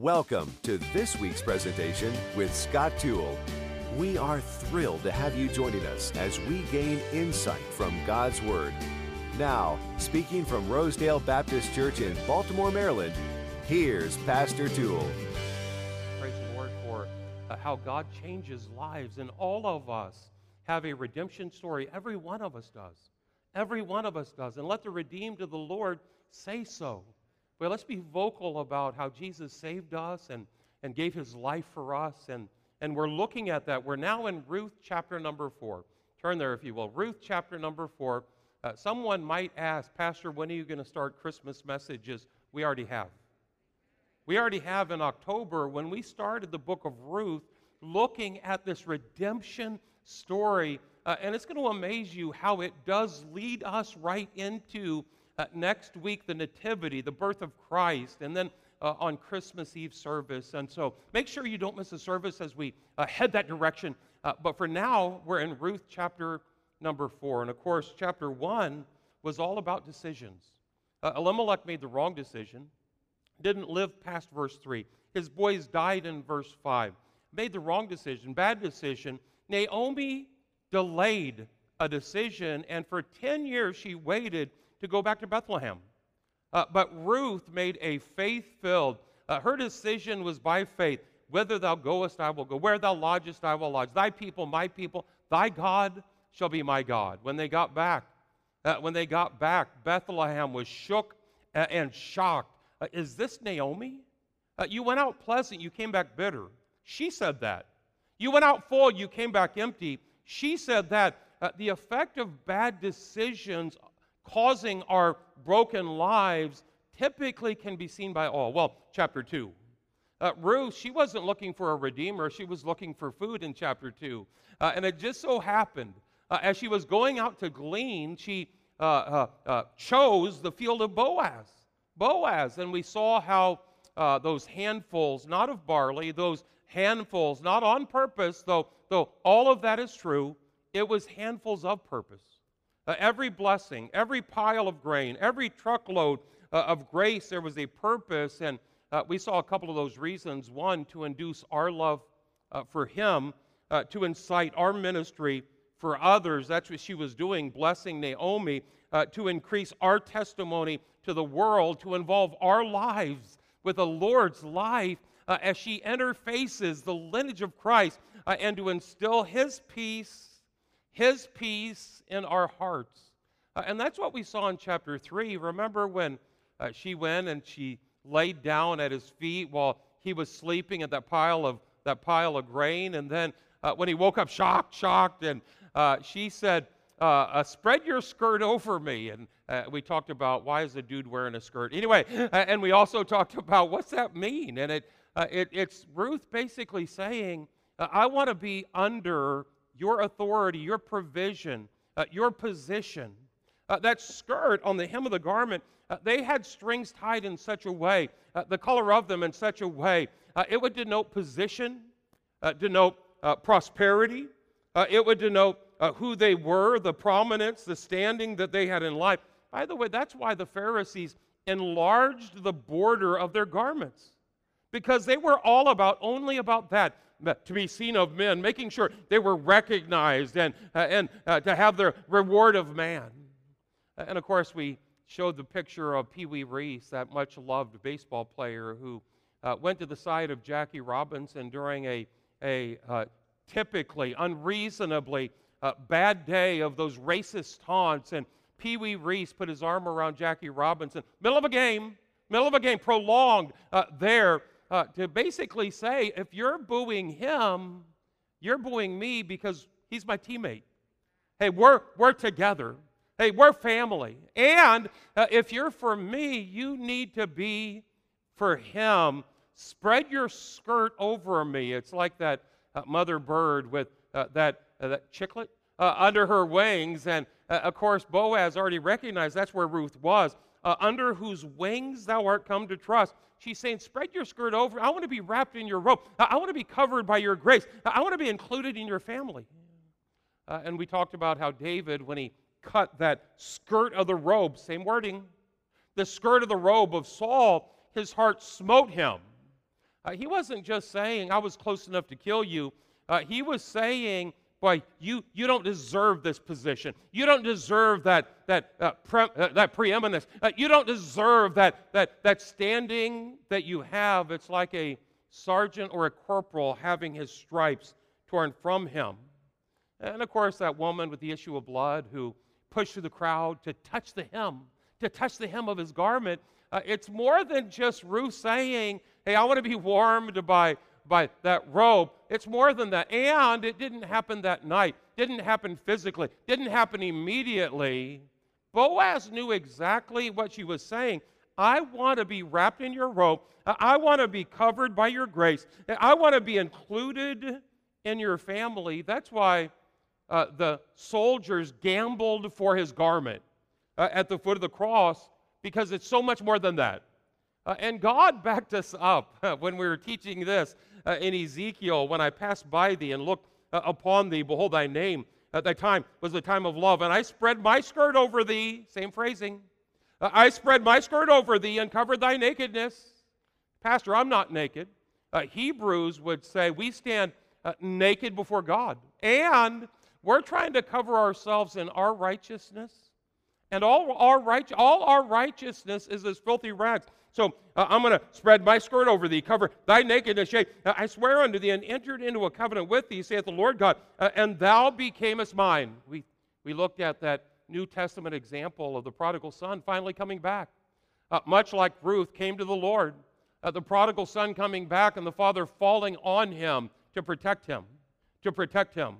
Welcome to this week's presentation with Scott Toole. We are thrilled to have you joining us as we gain insight from God's Word. Now, speaking from Rosedale Baptist Church in Baltimore, Maryland, here's Pastor Toole. Praise the Lord for uh, how God changes lives, and all of us have a redemption story. Every one of us does. Every one of us does. And let the redeemed of the Lord say so. Well, let's be vocal about how Jesus saved us and, and gave his life for us. And, and we're looking at that. We're now in Ruth chapter number four. Turn there, if you will. Ruth chapter number four. Uh, someone might ask, Pastor, when are you going to start Christmas messages? We already have. We already have in October when we started the book of Ruth looking at this redemption story. Uh, and it's going to amaze you how it does lead us right into uh, next week, the Nativity, the birth of Christ, and then uh, on Christmas Eve service. And so make sure you don't miss a service as we uh, head that direction. Uh, but for now, we're in Ruth chapter number four. And of course, chapter one was all about decisions. Uh, Elimelech made the wrong decision, didn't live past verse three. His boys died in verse five. Made the wrong decision, bad decision. Naomi delayed a decision, and for 10 years she waited to go back to Bethlehem. Uh, but Ruth made a faith filled, uh, her decision was by faith. Whither thou goest, I will go. Where thou lodgest, I will lodge. Thy people, my people, thy God shall be my God. When they got back, uh, when they got back, Bethlehem was shook and shocked. Uh, is this Naomi? Uh, you went out pleasant, you came back bitter. She said that. You went out full, you came back empty. She said that. Uh, the effect of bad decisions causing our broken lives typically can be seen by all. Well, chapter 2. Uh, Ruth, she wasn't looking for a redeemer, she was looking for food in chapter 2. Uh, and it just so happened, uh, as she was going out to glean, she uh, uh, uh, chose the field of Boaz. Boaz. And we saw how those handfuls, not of barley, those handfuls, not on purpose, though, though all of that is true, it was handfuls of purpose. Uh, every blessing, every pile of grain, every truckload uh, of grace, there was a purpose. And uh, we saw a couple of those reasons. One, to induce our love uh, for Him, uh, to incite our ministry for others. That's what she was doing, blessing Naomi, uh, to increase our testimony to the world, to involve our lives with the Lord's life as she interfaces the lineage of Christ and to instill His peace his peace in our hearts. Uh, and that's what we saw in chapter 3. Remember when uh, she went and she laid down at his feet while he was sleeping at that pile of, that pile of grain? And then uh, when he woke up shocked, shocked, and uh, she said, uh, uh, Spread your skirt over me. And we talked about why is a dude wearing a skirt? Anyway, and we also talked about what's that mean? And it, it it's Ruth basically saying, I want to be under your authority, your provision, uh, your position. Uh, that skirt on the hem of the garment, uh, they had strings tied in such a way, uh, the color of them in such a way, uh, it would denote position, uh, denote prosperity, it would denote who they were, the prominence, the standing that they had in life. By the way, that's why the Pharisees enlarged the border of their garments because they were all about only about that to be seen of men, making sure they were recognized and, uh, and uh, to have their reward of man. And of course, we showed the picture of Pee Wee Reese, that much loved baseball player who uh, went to the side of Jackie Robinson during a, a uh, typically, unreasonably uh, bad day of those racist taunts. And Pee Wee Reese put his arm around Jackie Robinson, middle of a game, middle of a game, prolonged uh, there uh, to basically say if you're booing him, you're booing me because he's my teammate. Hey, we're, we're together. Hey, we're family. And uh, if you're for me, you need to be for him. Spread your skirt over me. It's like that uh, mother bird with uh, that, uh, that chicklet uh, under her wings. And of course, Boaz already recognized that's where Ruth was, under whose wings thou art come to trust she's saying, Spread your skirt over. I want to be wrapped in your robe. I want to be covered by your grace. I want to be included in your family. Uh, and we talked about how David, when he cut that skirt of the robe, same wording, the skirt of the robe of Saul, his heart smote him. Uh, he wasn't just saying, I was close enough to kill you. Uh, he was saying, Boy, you, you don't deserve this position. You don't deserve that, that, uh, pre- uh, that preeminence. Uh, you don't deserve that, that, that standing that you have. It's like a sergeant or a corporal having his stripes torn from him. And of course, that woman with the issue of blood who pushed through the crowd to touch the hem, to touch the hem of his garment. Uh, it's more than just Ruth saying, Hey, I want to be warmed by, by that robe. It's more than that. And it didn't happen that night, didn't happen physically, didn't happen immediately. Boaz knew exactly what she was saying. I want to be wrapped in your robe. I want to be covered by your grace. I want to be included in your family. That's why uh, the soldiers gambled for his garment uh, at the foot of the cross because it's so much more than that. Uh, and God backed us up when we were teaching this uh, in Ezekiel. When I passed by thee and looked uh, upon thee, behold, thy name at that time was the time of love. And I spread my skirt over thee, same phrasing. Uh, I spread my skirt over thee and covered thy nakedness. Pastor, I'm not naked. Hebrews would say we stand naked before God. And we're trying to cover ourselves in our righteousness. And all our, right, all our righteousness is as filthy rags. So uh, I'm going to spread my skirt over thee, cover thy nakedness. Uh, I swear unto thee, and entered into a covenant with thee, saith the Lord God, uh, and thou becamest mine. We, we looked at that New Testament example of the prodigal son finally coming back. Uh, much like Ruth came to the Lord, uh, the prodigal son coming back, and the father falling on him to protect him, to protect him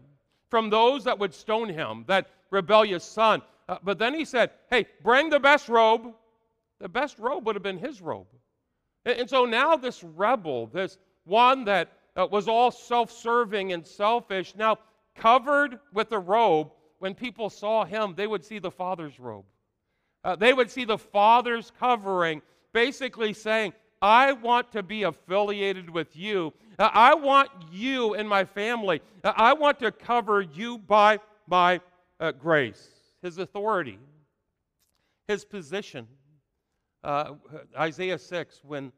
from those that would stone him, that rebellious son. Uh, but then he said, Hey, bring the best robe. The best robe would have been his robe. And, and so now this rebel, this one that uh, was all self serving and selfish, now covered with a robe, when people saw him, they would see the Father's robe. Uh, they would see the Father's covering, basically saying, I want to be affiliated with you. Uh, I want you in my family. Uh, I want to cover you by my uh, grace, his authority, his position. Uh, Isaiah 6, when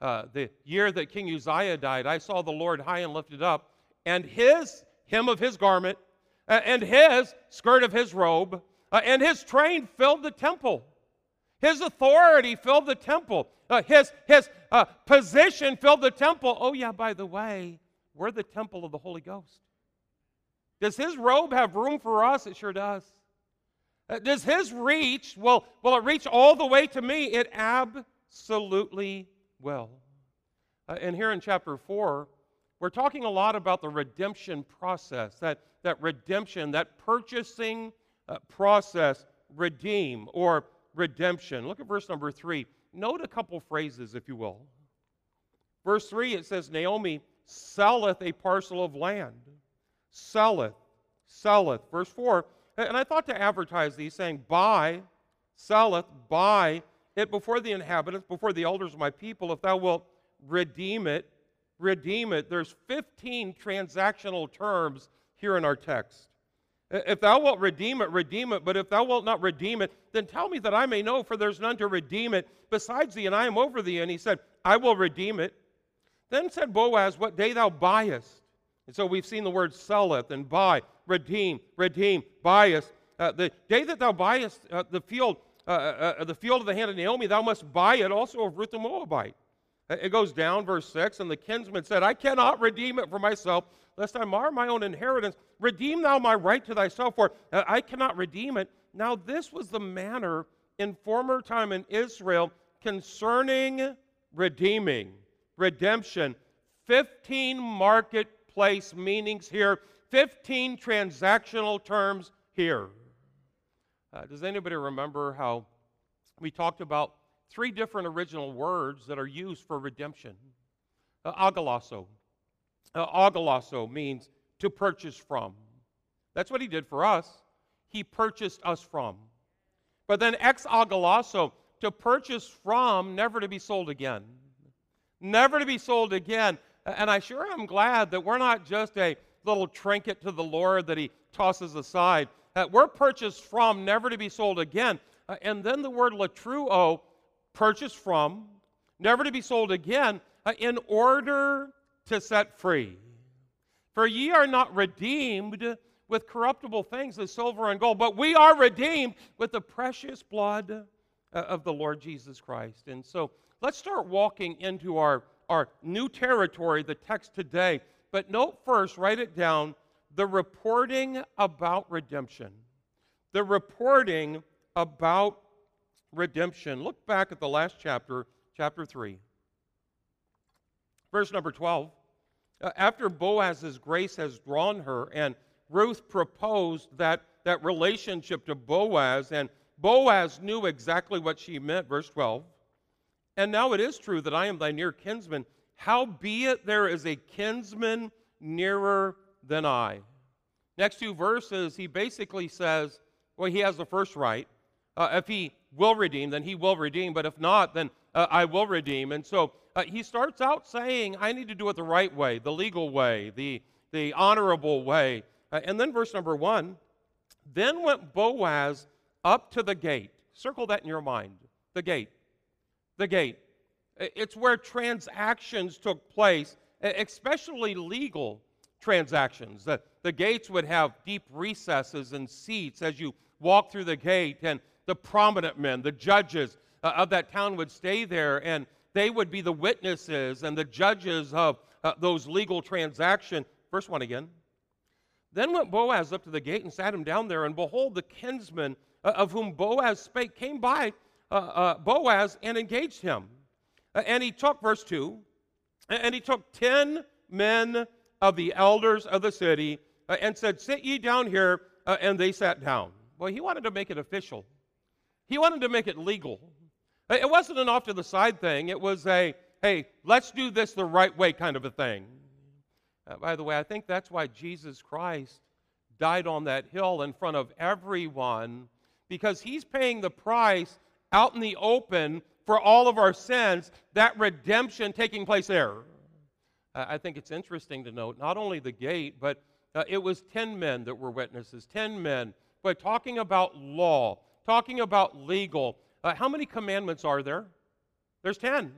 uh, the year that King Uzziah died, I saw the Lord high and lifted up, and his hem of his garment, uh, and his skirt of his robe, and his train filled the temple. His authority filled the temple. Uh, his his uh, position filled the temple. Oh, yeah, by the way, we're the temple of the Holy Ghost. Does his robe have room for us? It sure does. Uh, does his reach, will, will it reach all the way to me? It absolutely will. Uh, and here in chapter 4, we're talking a lot about the redemption process, that, that redemption, that purchasing uh, process, redeem or redemption. Look at verse number 3 note a couple phrases, if you will. Verse 3, it says, Naomi selleth a parcel of land. Selleth, selleth. Verse 4, and I thought to advertise these, saying, Buy, selleth, buy it before the inhabitants, before the elders of my people, if thou wilt redeem it, redeem it. There's 15 transactional terms here in our text. If thou wilt redeem it, redeem it. But if thou wilt not redeem it, then tell me that I may know, for there's none to redeem it besides thee, and I am over thee. And he said, I will redeem it. Then said Boaz, What day thou buyest. And so we've seen the word selleth and buy, redeem, redeem, buyest. Uh, the day that thou buyest uh, the field, uh, uh, uh the field of the hand of Naomi, thou must buy it also of Ruth the Moabite. Uh, it goes down, verse 6, and the kinsman said, I cannot redeem it for myself, lest I mar my own inheritance. Redeem thou my right to thyself, for I cannot redeem it. Now, this was the manner in former time in Israel concerning redeeming, redemption. 15 marketplace meanings here, 15 transactional terms here. Uh, does anybody remember how we talked about three different original words that are used for redemption? Uh, agorazo. Uh, agorazo means to purchase from. That's what he did for us. He purchased us from. But then ex agorazo, to purchase from, never to be sold again. Never to be sold again. And I sure am glad that we're not just a little trinket to the Lord that he tosses aside. Uh, we're purchased from, never to be sold again. Uh, and then the word lutroo, purchased from, never to be sold again. uh, in order to set free. For ye are not redeemed with corruptible things as silver and gold, but we are redeemed with the precious blood uh, of the Lord Jesus Christ. And so let's start walking into our, our new territory, the text today. But note first, write it down the reporting about redemption. The reporting about redemption. Look back at the last chapter, chapter 3. Verse number 12. Uh, after Boaz's grace has drawn her, and Ruth proposed that, that relationship to Boaz, and Boaz knew exactly what she meant, verse 12. And now it is true that I am thy near kinsman. Howbeit there is a kinsman nearer than I. Next two verses, he basically says, well, he has the first right. Uh, if he will redeem, then he will redeem. But if not, then uh, I will redeem. And so uh, he starts out saying, I need to do it the right way, the legal way, the, the honorable way. Uh, and then verse number one then went Boaz up to the gate. Circle that in your mind. The gate. The gate. It's where transactions took place, especially legal transactions. The, the gates would have deep recesses and seats as you walk through the gate, and the prominent men, the judges uh, of that town would stay there, and they would be the witnesses and the judges of uh, those legal transactions. First one again. Then went Boaz up to the gate and sat him down there, and behold, the kinsman uh, of whom Boaz spake came by uh, uh, Boaz and engaged him. Uh, and he took, verse 2, and he took ten men of the elders of the city and said, Sit ye down here, and they sat down. Well, he wanted to make it official. He wanted to make it legal. It wasn't an off to the side thing. It was a, hey, let's do this the right way kind of a thing. Uh, by the way, I think that's why Jesus Christ died on that hill in front of everyone, because he's paying the price out in the open for all of our sins, that redemption taking place there. I think it's interesting to note not only the gate, but uh, it was 10 men that were witnesses, 10 men, but talking about law, talking about legal. Uh, how many commandments are there? There's 10.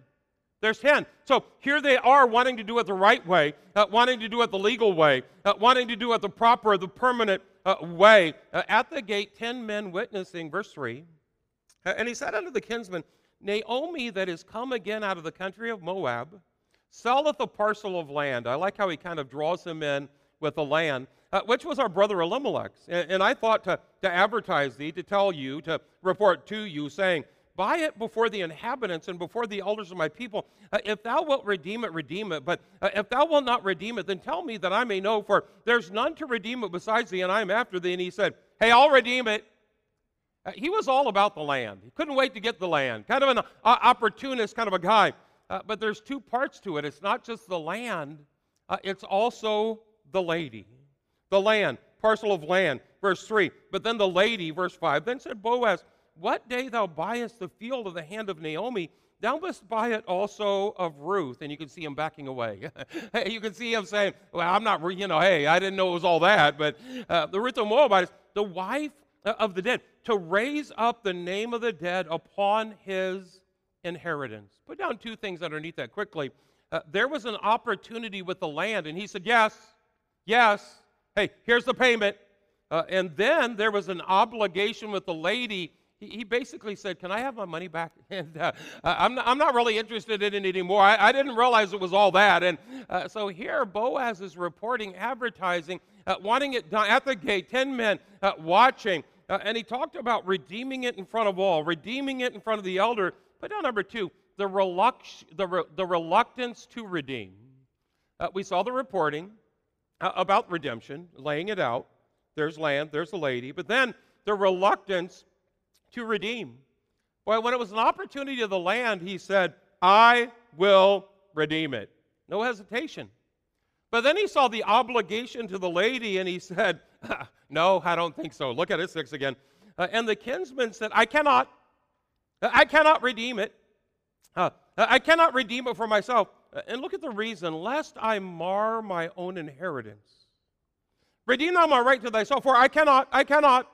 There's 10. So here they are wanting to do it the right way, uh, wanting to do it the legal way, uh, wanting to do it the proper, the permanent uh, way. Uh, at the gate, 10 men witnessing, verse 3. Uh, and he said unto the kinsman, Naomi that is come again out of the country of Moab selleth a parcel of land. I like how he kind of draws him in with the land, uh, which was our brother Elimelech's. And, and I thought to, to advertise thee, to tell you, to report to you, saying, Buy it before the inhabitants and before the elders of my people. Uh, if thou wilt redeem it, redeem it. But uh, if thou wilt not redeem it, then tell me that I may know, for there's none to redeem it besides thee, and I am after thee. And he said, Hey, I'll redeem it. Uh, he was all about the land. He couldn't wait to get the land. Kind of an uh, opportunist kind of a guy. Uh, but there's two parts to it. It's not just the land, uh, it's also the lady. The land, parcel of land, verse 3. But then the lady, verse 5. Then said Boaz, What day thou buyest the field of the hand of Naomi, thou must buy it also of Ruth. And you can see him backing away. you can see him saying, Well, I'm not, you know, hey, I didn't know it was all that. But uh, the Ruth of Moabite is the wife of the dead, to raise up the name of the dead upon his inheritance. Put down two things underneath that quickly. Uh, there was an opportunity with the land, and he said, Yes, yes, hey, here's the payment. Uh, and then there was an obligation with the lady. He, basically said, Can I have my money back? And uh, I'm, not, I'm not really interested in it anymore. I, I didn't realize it was all that. And uh, so here Boaz is reporting, advertising, uh, wanting it done at the gate, 10 men uh, and he talked about redeeming it in front of all, redeeming it in front of the elder Put down number two the, reluct- the, re- the reluctance to redeem. Uh, we saw the reporting uh, about redemption, laying it out. There's land, there's a lady. But then the reluctance to redeem. Well, when it was an opportunity of the land, he said, I will redeem it. No hesitation. But then he saw the obligation to the lady and he said, No, I don't think so. Look at it, six again. Uh, and the kinsman said, I cannot. I cannot redeem it. Uh, I cannot redeem it for myself. Uh, and look at the reason lest I mar my own inheritance. Redeem thou my right to thyself, for I cannot, I cannot.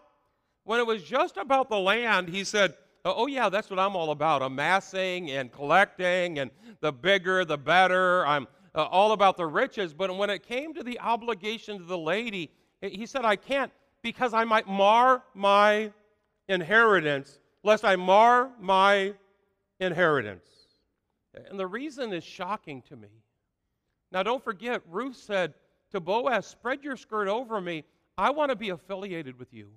When it was just about the land, he said, oh, yeah, that's what I'm all about amassing and collecting, and the bigger, the better. I'm uh, all about the riches. But when it came to the obligation to the lady, he said, I can't because I might mar my inheritance, lest I mar my inheritance. And the reason is shocking to me. Now, don't forget, Ruth said to Boaz, Spread your skirt over me. I want to be affiliated with you.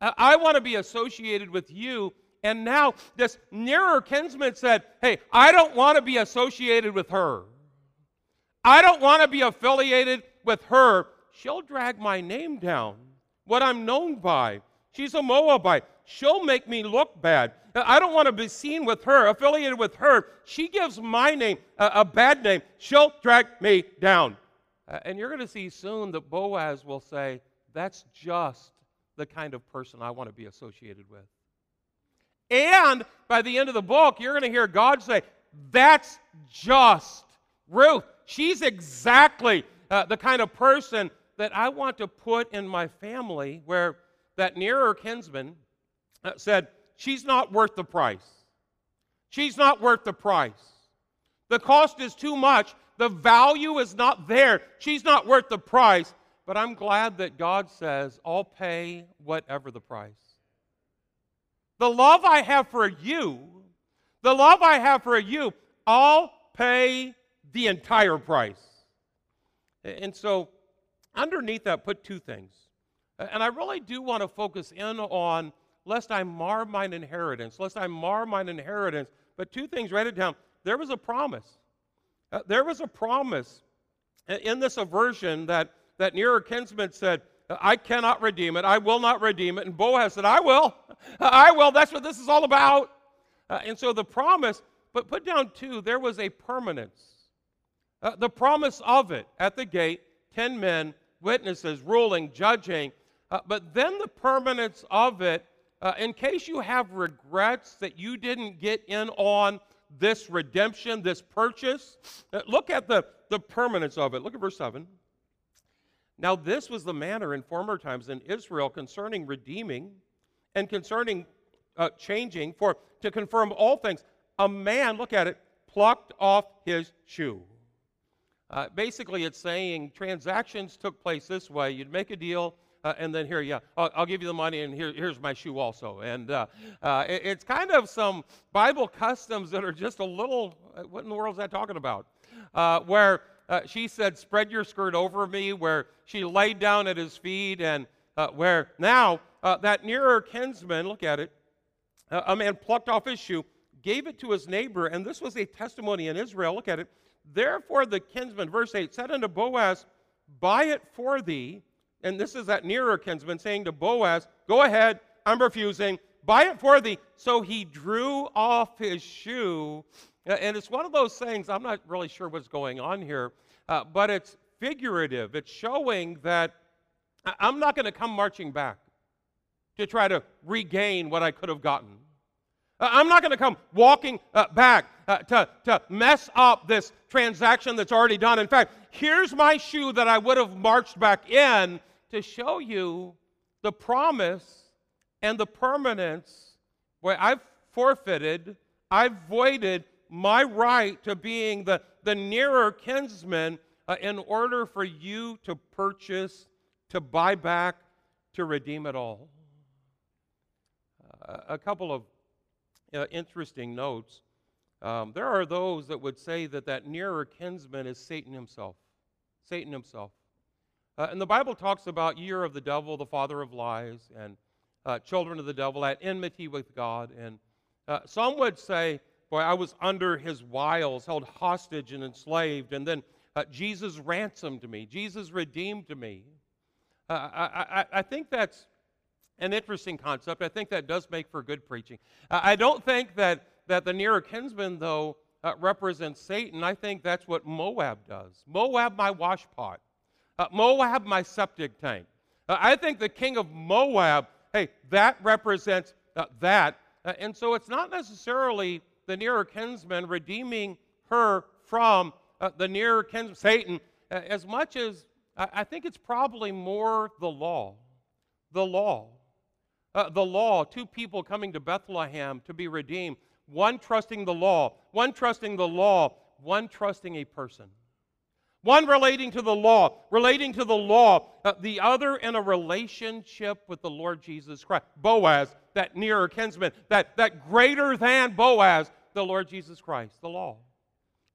I want to be associated with you. And now this nearer kinsman said, Hey, I don't want to be associated with her. I don't want to be affiliated with her. She'll drag my name down, what I'm known by. She's a Moabite. She'll make me look bad. I don't want to be seen with her, affiliated with her. She gives my name a, a bad name. She'll drag me down. Uh, and you're going to see soon that Boaz will say, That's just the kind of person I want to be associated with. And by the end of the book, you're going to hear God say, That's just Ruth. She's exactly uh, the kind of person that I want to put in my family where that nearer kinsman uh, said, She's not worth the price. She's not worth the price. The cost is too much. The value is not there. She's not worth the price. But I'm glad that God says, I'll pay whatever the price. The love I have for you, the love I have for you, I'll pay the entire price. And so, underneath that, put two things. And I really do want to focus in on lest I mar mine inheritance, lest I mar mine inheritance. But two things, write it down. There was a promise. Uh, there was a promise in this aversion that, that nearer kinsman said, I cannot redeem it. I will not redeem it. And Boaz said, I will. I will. That's what this is all about. Uh, and so the promise, but put down two, there was a permanence. Uh, the promise of it at the gate, 10 men, witnesses, ruling, judging. Uh, but then the permanence of it uh, in case you have regrets that you didn't get in on this redemption, this purchase, uh, look at the, the permanence of it. Look at verse 7. Now, this was the manner in former times in Israel concerning redeeming and concerning uh, changing, for to confirm all things, a man, look at it, plucked off his shoe. Uh, basically, it's saying transactions took place this way. You'd make a deal, uh, and then here, yeah, I'll, I'll, give you the money, and here, here's my shoe also. And uh, uh, it, it's kind of some Bible customs that are just a little, uh, what in the world is that talking about? Uh, where she said, Spread your skirt over me, where she laid down at his feet, and where now that nearer kinsman, look at it, a man plucked off his shoe, gave it to his neighbor, and this was a testimony in Israel. Look at it. Therefore, the kinsman, verse 8, said unto Boaz, Buy it for thee and this is that nearer kinsman saying to Boaz, Go ahead, I'm refusing, buy it for thee. So he drew off his shoe. And it's one of those things, I'm not really sure what's going on here, uh, but it's figurative. It's showing that I'm not going to come marching back to try to regain what I could have gotten. I'm not going to come walking uh, back uh, to, to mess up this transaction that's already done. In fact, here's my shoe that I would have marched back in to show you the promise and the permanence where I've forfeited, I've voided my right to being the, the nearer kinsman uh, in order for you to purchase, to buy back, to redeem it all. Uh, a couple of uh, interesting notes. Um, there are those that would say that that nearer kinsman is Satan himself. Satan himself. Uh, and the Bible talks about year of the devil, the father of lies, and uh, children of the devil at enmity with God. And uh, some would say, boy, I was under his wiles, held hostage and enslaved, and then uh, Jesus ransomed me, Jesus redeemed me. Uh, I, I, I, think that's an interesting concept. I think that does make for good preaching. I don't think that, that the nearer kinsman, though, uh, represents Satan. I think that's what Moab does. Moab, my washpot. Uh, Moab, my septic tank. Uh, I think the king of Moab, hey, that represents uh, that. Uh, and so it's not necessarily the nearer kinsman redeeming her from uh, the nearer kinsman, Satan, uh, as much as I think it's probably more the law. The law. Uh, the law, two people coming to Bethlehem to be redeemed, one trusting the law, one trusting the law, one trusting a person. One relating to the law, relating to the law, uh, the other in a relationship with the Lord Jesus Christ. Boaz, that nearer kinsman, that, that greater than Boaz, the Lord Jesus Christ, the law.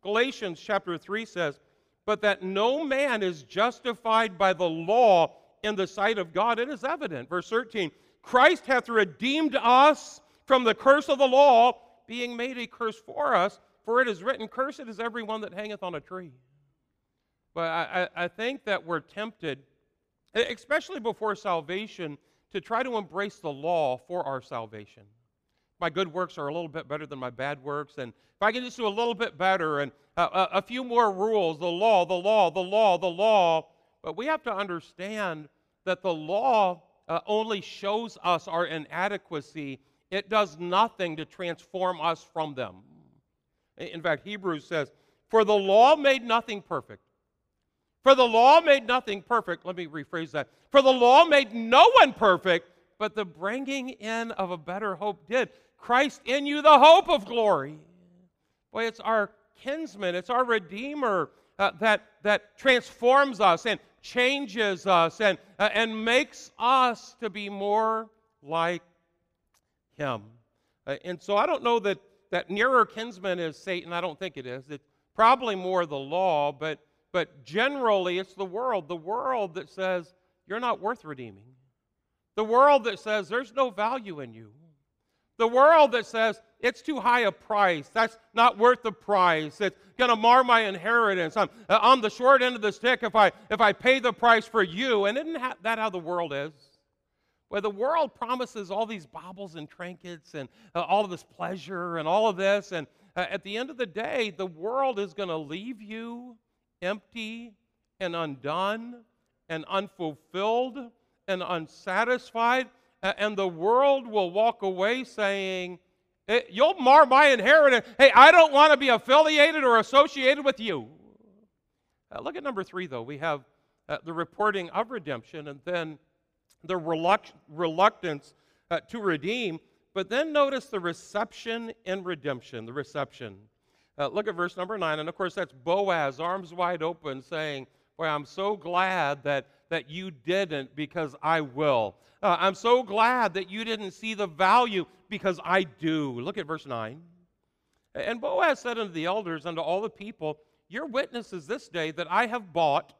Galatians chapter 3 says, But that no man is justified by the law in the sight of God, it is evident. Verse 13, Christ hath redeemed us from the curse of the law, being made a curse for us, for it is written, Cursed is every one that hangeth on a tree. But I, I think that we're tempted, especially before salvation, to try to embrace the law for our salvation. My good works are a little bit better than my bad works, and if I can just do a little bit better and a, a few more rules, the law, the law, the law, the law. But we have to understand that the law uh, only shows us our inadequacy. It does nothing to transform us from them. In fact, Hebrews says, For the law made nothing perfect. For the law made nothing perfect. Let me rephrase that. For the law made no one perfect, but the bringing in of a better hope did. Christ in you, the hope of glory. Boy, it's our kinsman, it's our Redeemer uh, that, that transforms us and changes us and, uh, and makes us to be more like Him. Uh, and so I don't know that that nearer kinsman is Satan. I don't think it is. It's probably more the law, but, but generally it's the world. The world that says you're not worth redeeming. The world that says there's no value in you. The world that says it's too high a price. That's not worth the price. It's going to mar my inheritance. I'm uh, on the short end of the stick if I if I pay the price for you. And isn't that how the world is? where the world promises all these baubles and trinkets and uh, all of this pleasure and all of this. And uh, at the end of the day, the world is going to leave you empty and undone and unfulfilled and unsatisfied. And the world will walk away saying, eh, You'll mar my inheritance. Hey, I don't want to be affiliated or associated with you. Uh, look at number three, though. We have uh, the reporting of redemption and then the reluctance uh, to redeem. But then notice the reception and redemption, the reception. Uh, look at verse number nine. And of course, that's Boaz, arms wide open, saying, Boy, I'm so glad that, that you didn't because I will. Uh, I'm so glad that you didn't see the value because I do. Look at verse 9. And Boaz said unto the elders, unto all the people, Your witness is this day that I have bought,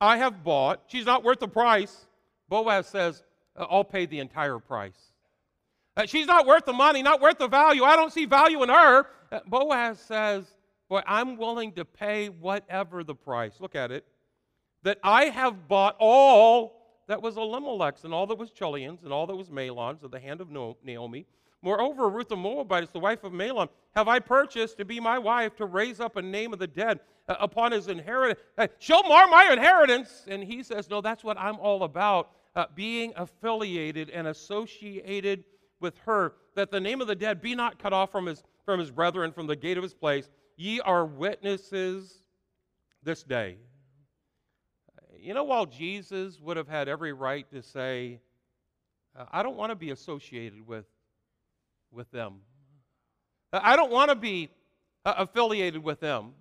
I have bought. She's not worth the price. Boaz says, uh, I'll pay the entire price. Uh, she's not worth the money, not worth the value. I don't see value in her. Uh, Boaz says, Boy, I'm willing to pay whatever the price. Look at it. That I have bought all that was Elimelech's, and all that was Chilion's, and all that was Mahlon's, of the hand of Naomi. Moreover, Ruth the Moabitess, the wife of Mahlon, have I purchased to be my wife to raise up a name of the dead uh, upon his inheritance. Uh, she'll mar my inheritance. And he says, No, that's what I'm all about uh, being affiliated and associated with her, that the name of the dead be not cut off from his, from his brethren from the gate of his place. Ye are witnesses this day. You know, while Jesus would have had every right to say, uh, I don't want to be associated with, with them, I don't want to be uh, affiliated with them.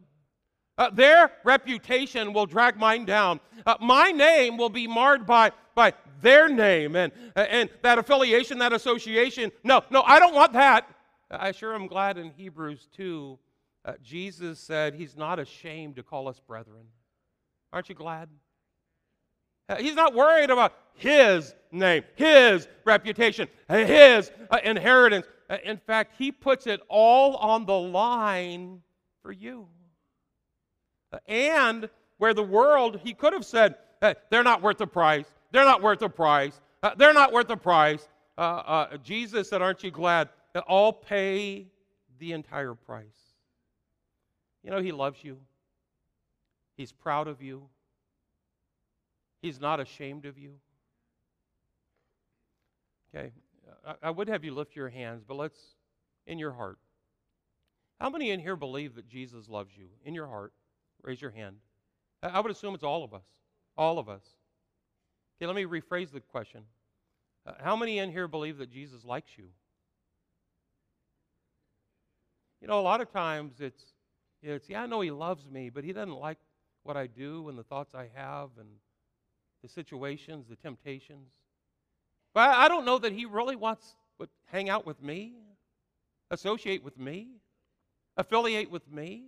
Uh, their reputation will drag mine down. Uh, my name will be marred by, by their name and, and that affiliation, that association. No, no, I don't want that. I sure am glad in Hebrews 2, uh, Jesus said he's not ashamed to call us brethren. Aren't you glad? Uh, he's not worried about his name, his reputation, his uh, inheritance. Uh, in fact, he puts it all on the line for you and where the world, he could have said, hey, they're not worth the price. They're not worth the price. Uh, they're not worth the price. Uh, uh, Jesus said, Aren't you glad that all pay the entire price? You know, he loves you, he's proud of you, he's not ashamed of you. Okay, I, I would have you lift your hands, but let's, in your heart. How many in here believe that Jesus loves you in your heart? Raise your hand. I would assume it's all of us. All of us. Okay, let me rephrase the question. Uh, how many in here believe that Jesus likes you? You know, a lot of times it's, it's, yeah, I know he loves me, but he doesn't like what I do and the thoughts I have and the situations, the temptations. But I don't know that he really wants to hang out with me, associate with me, affiliate with me.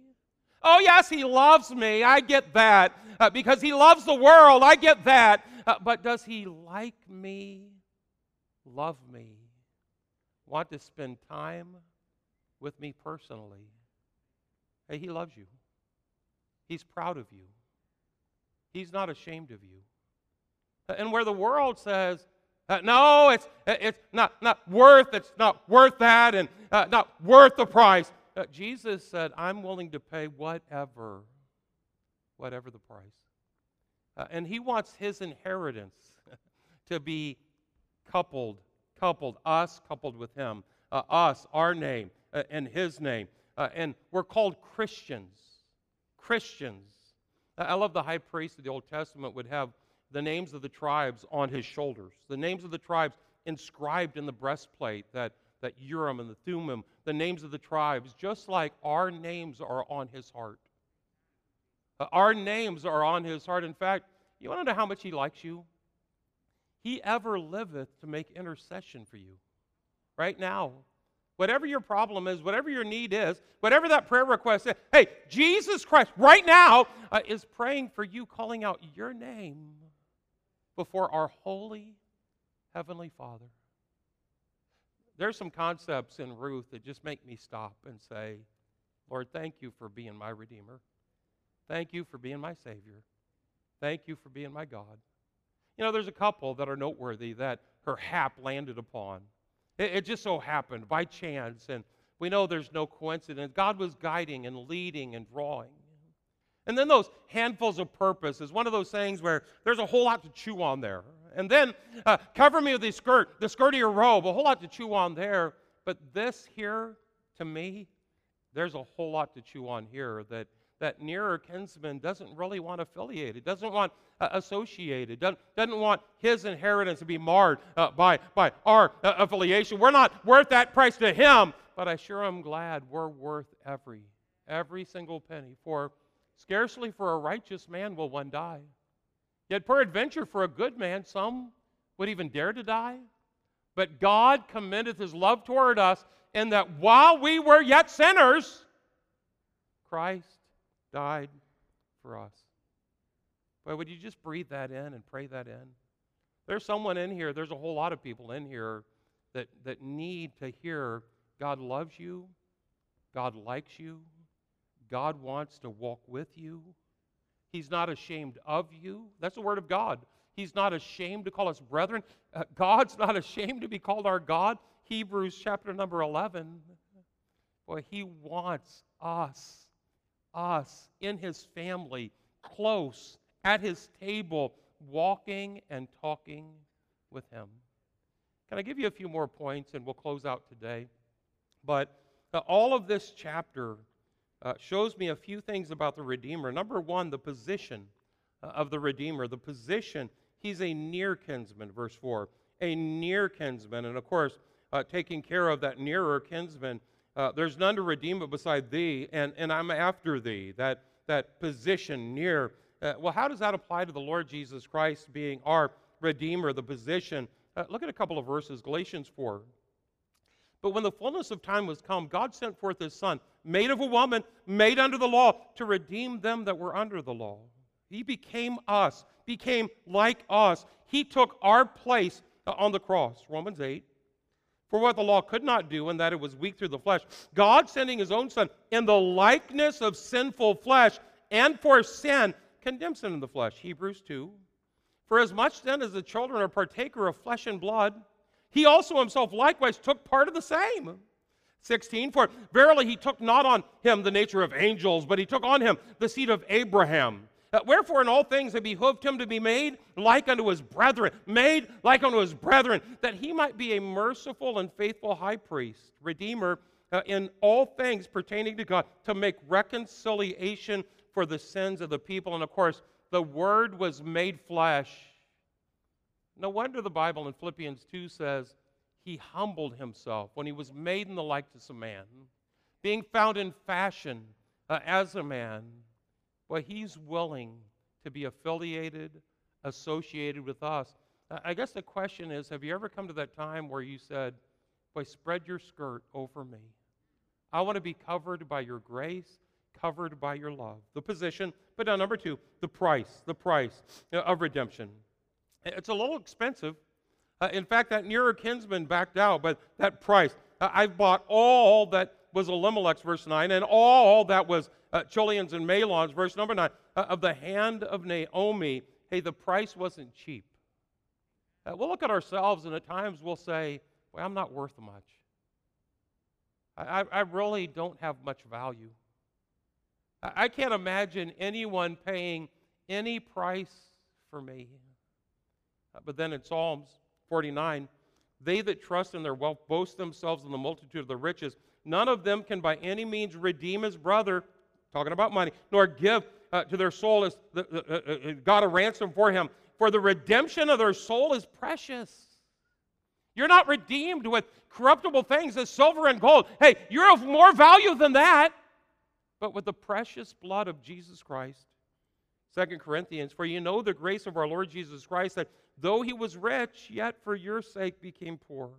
Oh, yes, he loves me. I get that. Uh, because he loves the world. I get that. Uh, but does he like me, love me, want to spend time with me personally? Hey, he loves you. He's proud of you. He's not ashamed of you. Uh, and where the world says, uh, no, it's, it's not, not worth, it's not worth that, and uh, not worth the price. Uh, Jesus said, I'm willing to pay whatever, whatever the price. Uh, and he wants his inheritance to be coupled, coupled, us coupled with him, uh, us, our name, uh, and his name. Uh, and we're called Christians. Christians. I love the high priest of the Old Testament would have the names of the tribes on his shoulders, the names of the tribes inscribed in the breastplate that that Urim and the Thummim, the names of the tribes, just like our names are on his heart. Uh, our names are on his heart. In fact, you want to know how much he likes you? He ever liveth to make intercession for you. Right now. Whatever your problem is, whatever your need is, whatever that prayer request is, hey, Jesus Christ, right now, uh, is praying for you, calling out your name before our holy Heavenly Father there's some concepts in Ruth that just make me stop and say, Lord, thank you for being my Redeemer. Thank you for being my Savior. Thank you for being my God. You know, there's a couple that are noteworthy that her hap landed upon. It, it just so happened by chance, and we know there's no coincidence. God was guiding and leading and drawing. And then those handfuls of purpose is one of those things where there's a whole lot to chew on there. And then uh, cover me with the skirt, the skirt of your robe, a whole lot to chew on there. But this here, to me, there's a whole lot to chew on here that that nearer kinsman doesn't really want affiliated, doesn't want uh, associated, doesn't, doesn't want his inheritance to be marred uh, by, by our uh, affiliation. We're not worth that price to him, but I sure am glad we're worth every, every single penny. For scarcely for a righteous man will one die. Yet, peradventure, for a good man, some would even dare to die. But God commendeth his love toward us, in that while we were yet sinners, Christ died for us. Boy, would you just breathe that in and pray that in? There's someone in here, there's a whole lot of people in here that, that need to hear God loves you, God likes you, God wants to walk with you. He's not ashamed of you. That's the word of God. He's not ashamed to call us brethren. Uh, God's not ashamed to be called our God. Hebrews chapter number 11. Boy, He wants us, us in His family, close, at His table, walking and talking with Him. Can I give you a few more points and we'll close out today? But uh, all of this chapter uh, shows me a few things about the Redeemer. Number one, the position uh, of the Redeemer. The position, he's a near kinsman, verse 4. A near kinsman. And of course, uh, taking care of that nearer kinsman. Uh, there's none to redeem but beside thee, and, and I'm after thee. That, that position near. Uh, well, how does that apply to the Lord Jesus Christ being our Redeemer, the position? Look at a couple of verses Galatians 4. But when the fullness of time was come, God sent forth his Son, made of a woman, made under the law, to redeem them that were under the law. He became us, became like us. He took our place uh, on the cross. Romans 8. For what the law could not do, in that it was weak through the flesh, God sending his own Son in the likeness of sinful flesh, and for sin, condemned sin in the flesh. Hebrews 2. For as much then as the children are partaker of flesh and blood, he also himself likewise took part of the same. 16, for verily he took not on him the nature of angels, but he took on him the seed of Abraham. Uh, wherefore, in all things it behooved him to be made like unto his brethren, made like unto his brethren, that he might be a merciful and faithful high priest, redeemer uh, in all things pertaining to God, to make reconciliation for the sins of the people. And of course, the Word was made flesh No wonder the Bible in Philippians 2 says he humbled himself when he was made in the likeness of man, being found in fashion uh, as a man. Well, he's willing to be affiliated, associated with us. I guess the question is have you ever come to that time where you said, Boy, spread your skirt over me? I want to be covered by your grace, covered by your love. The position, but now number two, the price, the price uh, of redemption. It's a little expensive. Uh, in fact, that nearer kinsman backed out, but that price. Uh, I've bought all that was Elimelech's, verse 9, and all that was uh, and Mahlon's, verse number 9, uh, of the hand of Naomi. Hey, the price wasn't cheap. Uh, we'll look at ourselves, and at times we'll say, well, I'm not worth much. I, I really don't have much value. I, I can't imagine anyone paying any price for me. Uh, but then in Psalms 49, they that trust in their wealth boast themselves in the multitude of the riches. None of them can by any means redeem his brother, talking about money, nor give uh, to their soul as the, uh, uh, God a ransom for him. For the redemption of their soul is precious. You're not redeemed with corruptible things as silver and gold. Hey, you're of more value than that. But with the precious blood of Jesus Christ. Second Corinthians, for you know the grace of our Lord Jesus Christ, that though he was rich, yet for your sake became poor,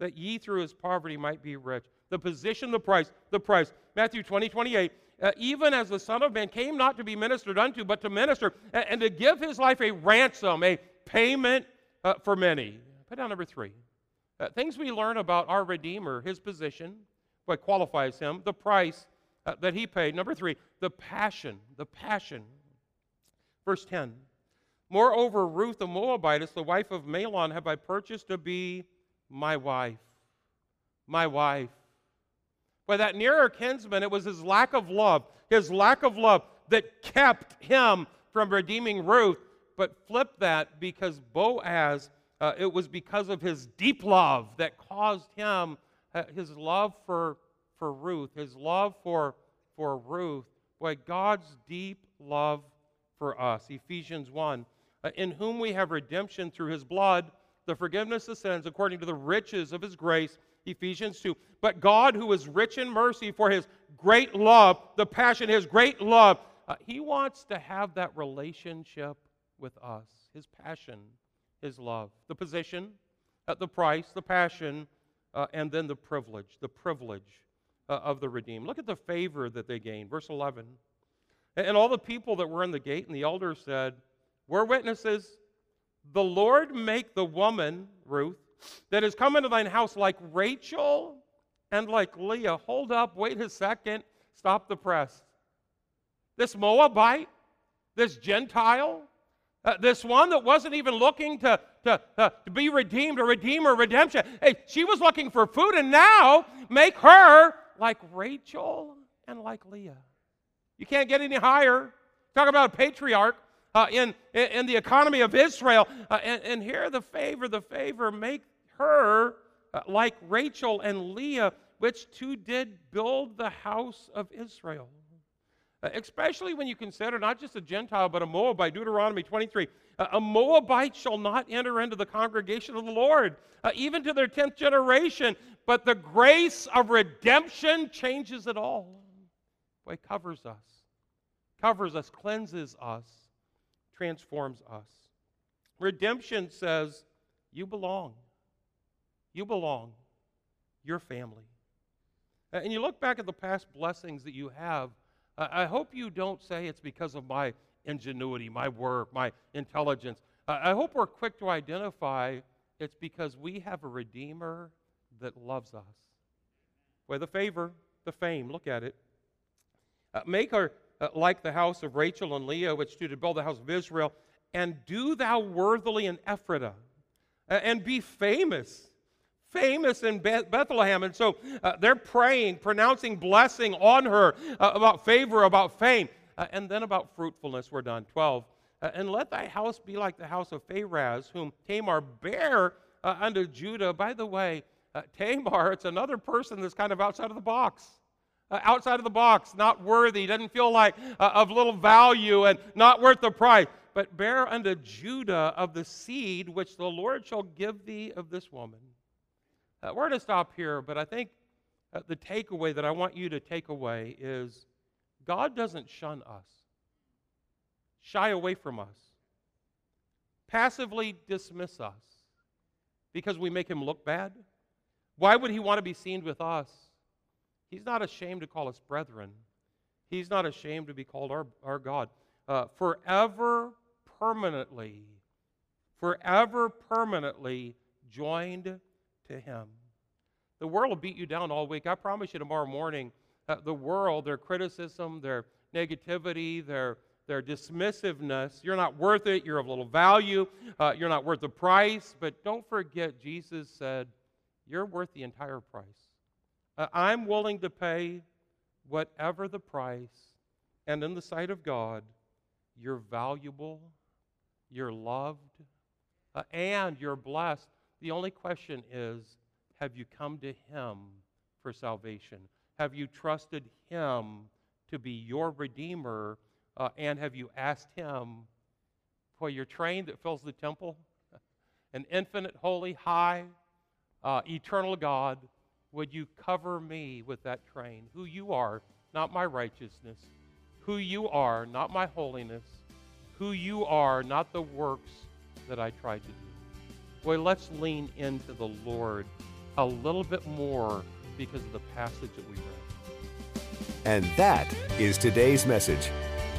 that ye through his poverty might be rich. The position, the price, the price. Matthew 20, 28. Uh, even as the Son of Man came not to be ministered unto, but to minister, and, and to give his life a ransom, a payment uh, for many. Put down number three. Uh, things we learn about our Redeemer, his position, what qualifies him, the price uh, that he paid. Number three, the passion, the passion. Verse 10 Moreover, Ruth the Moabitess, the wife of Mahlon, have I purchased to be my wife. My wife. By that nearer kinsman, it was his lack of love, his lack of love that kept him from redeeming Ruth. But flip that because Boaz, uh, it was because of his deep love that caused him, uh, his love for, for Ruth, his love for, for Ruth. Boy, God's deep love for us. Ephesians 1 uh, In whom we have redemption through his blood, the forgiveness of sins according to the riches of his grace. Ephesians 2. But God, who is rich in mercy for his great love, the passion, his great love, uh, he wants to have that relationship with us. His passion, his love. The position, uh, the price, the passion, uh, and then the privilege, the privilege uh, of the redeemed. Look at the favor that they gain. Verse 11. And all the people that were in the gate and the elders said, We're witnesses. The Lord make the woman, Ruth, that has come into thine house like Rachel and like Leah. Hold up, wait a second, stop the press. This Moabite, this Gentile, uh, this one that wasn't even looking to, to, uh, to be redeemed or redeemer, redemption. Hey, she was looking for food, and now make her like Rachel and like Leah. You can't get any higher. Talk about a patriarch uh, in, in the economy of Israel. Uh, and, and here the favor, the favor, make her uh, like Rachel and Leah, which two did build the house of Israel. Uh, especially when you consider not just a Gentile, but a Moabite, Deuteronomy 23. Uh, a Moabite shall not enter into the congregation of the Lord, uh, even to their 10th generation. But the grace of redemption changes it all. Boy, covers us, covers us, cleanses us, transforms us. Redemption says, You belong. You belong. You're family. And you look back at the past blessings that you have. I hope you don't say it's because of my ingenuity, my work, my intelligence. I hope we're quick to identify it's because we have a Redeemer that loves us. Well, the favor, the fame, look at it. Uh, make her uh, like the house of Rachel and Leah, which to build the house of Israel, and do thou worthily in Ephrathah, uh, and be famous. Famous in Bethlehem. And so uh, they're praying, pronouncing blessing on her uh, about favor, about fame, uh, and then about fruitfulness. We're done. 12. and let thy house be like the house of Pharez, whom Tamar bare unto Judah. By the way, Tamar, it's another person that's kind of outside of the box uh, outside of the box, not worthy, doesn't feel like uh, of little value and not worth the price. but bare unto Judah of the seed which the Lord shall give thee of this woman. Uh, we're going to stop here, but I think uh, the takeaway that I want you to take away is God doesn't shun us, shy away from us, passively dismiss us because we make him look bad. Why would he want to be seen with us? He's not ashamed to call us brethren. He's not ashamed to be called our, our God. Uh, forever, permanently, forever, permanently joined to Him. The world will beat you down all week. I promise you tomorrow morning, uh, the world, their criticism, their negativity, their their dismissiveness. You're not worth it. You're of little value. Uh, you're not worth the price. But don't forget, Jesus said, You're worth the entire price. Uh, I'm willing to pay whatever the price. And in the sight of God, you're valuable, you're loved, uh, and you're blessed. The only question is have you come to Him for salvation? Have you trusted Him to be your Redeemer? Uh, and have you asked Him for your train that fills the temple? An infinite, holy, high, uh, eternal God, would you cover me with that train? Who you are, not my righteousness. Who you are, not my holiness. Who you are, not the works that I tried to do. Boy, let's lean into the Lord a little bit more because of the passage that we read. And that is today's message.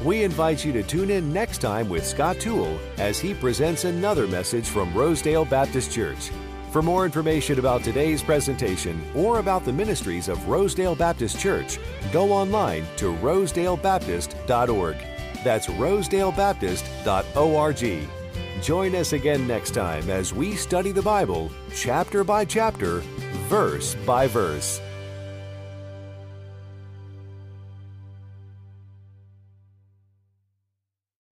We invite you to tune in next time with Scott Toole as he presents another message from Rosedale Baptist Church. For more information about today's presentation or about the ministries of Rosedale Baptist Church, go online to rosedalebaptist.org. That's rosedalebaptist.org. Join us again next time as we study the Bible chapter by chapter, verse by verse.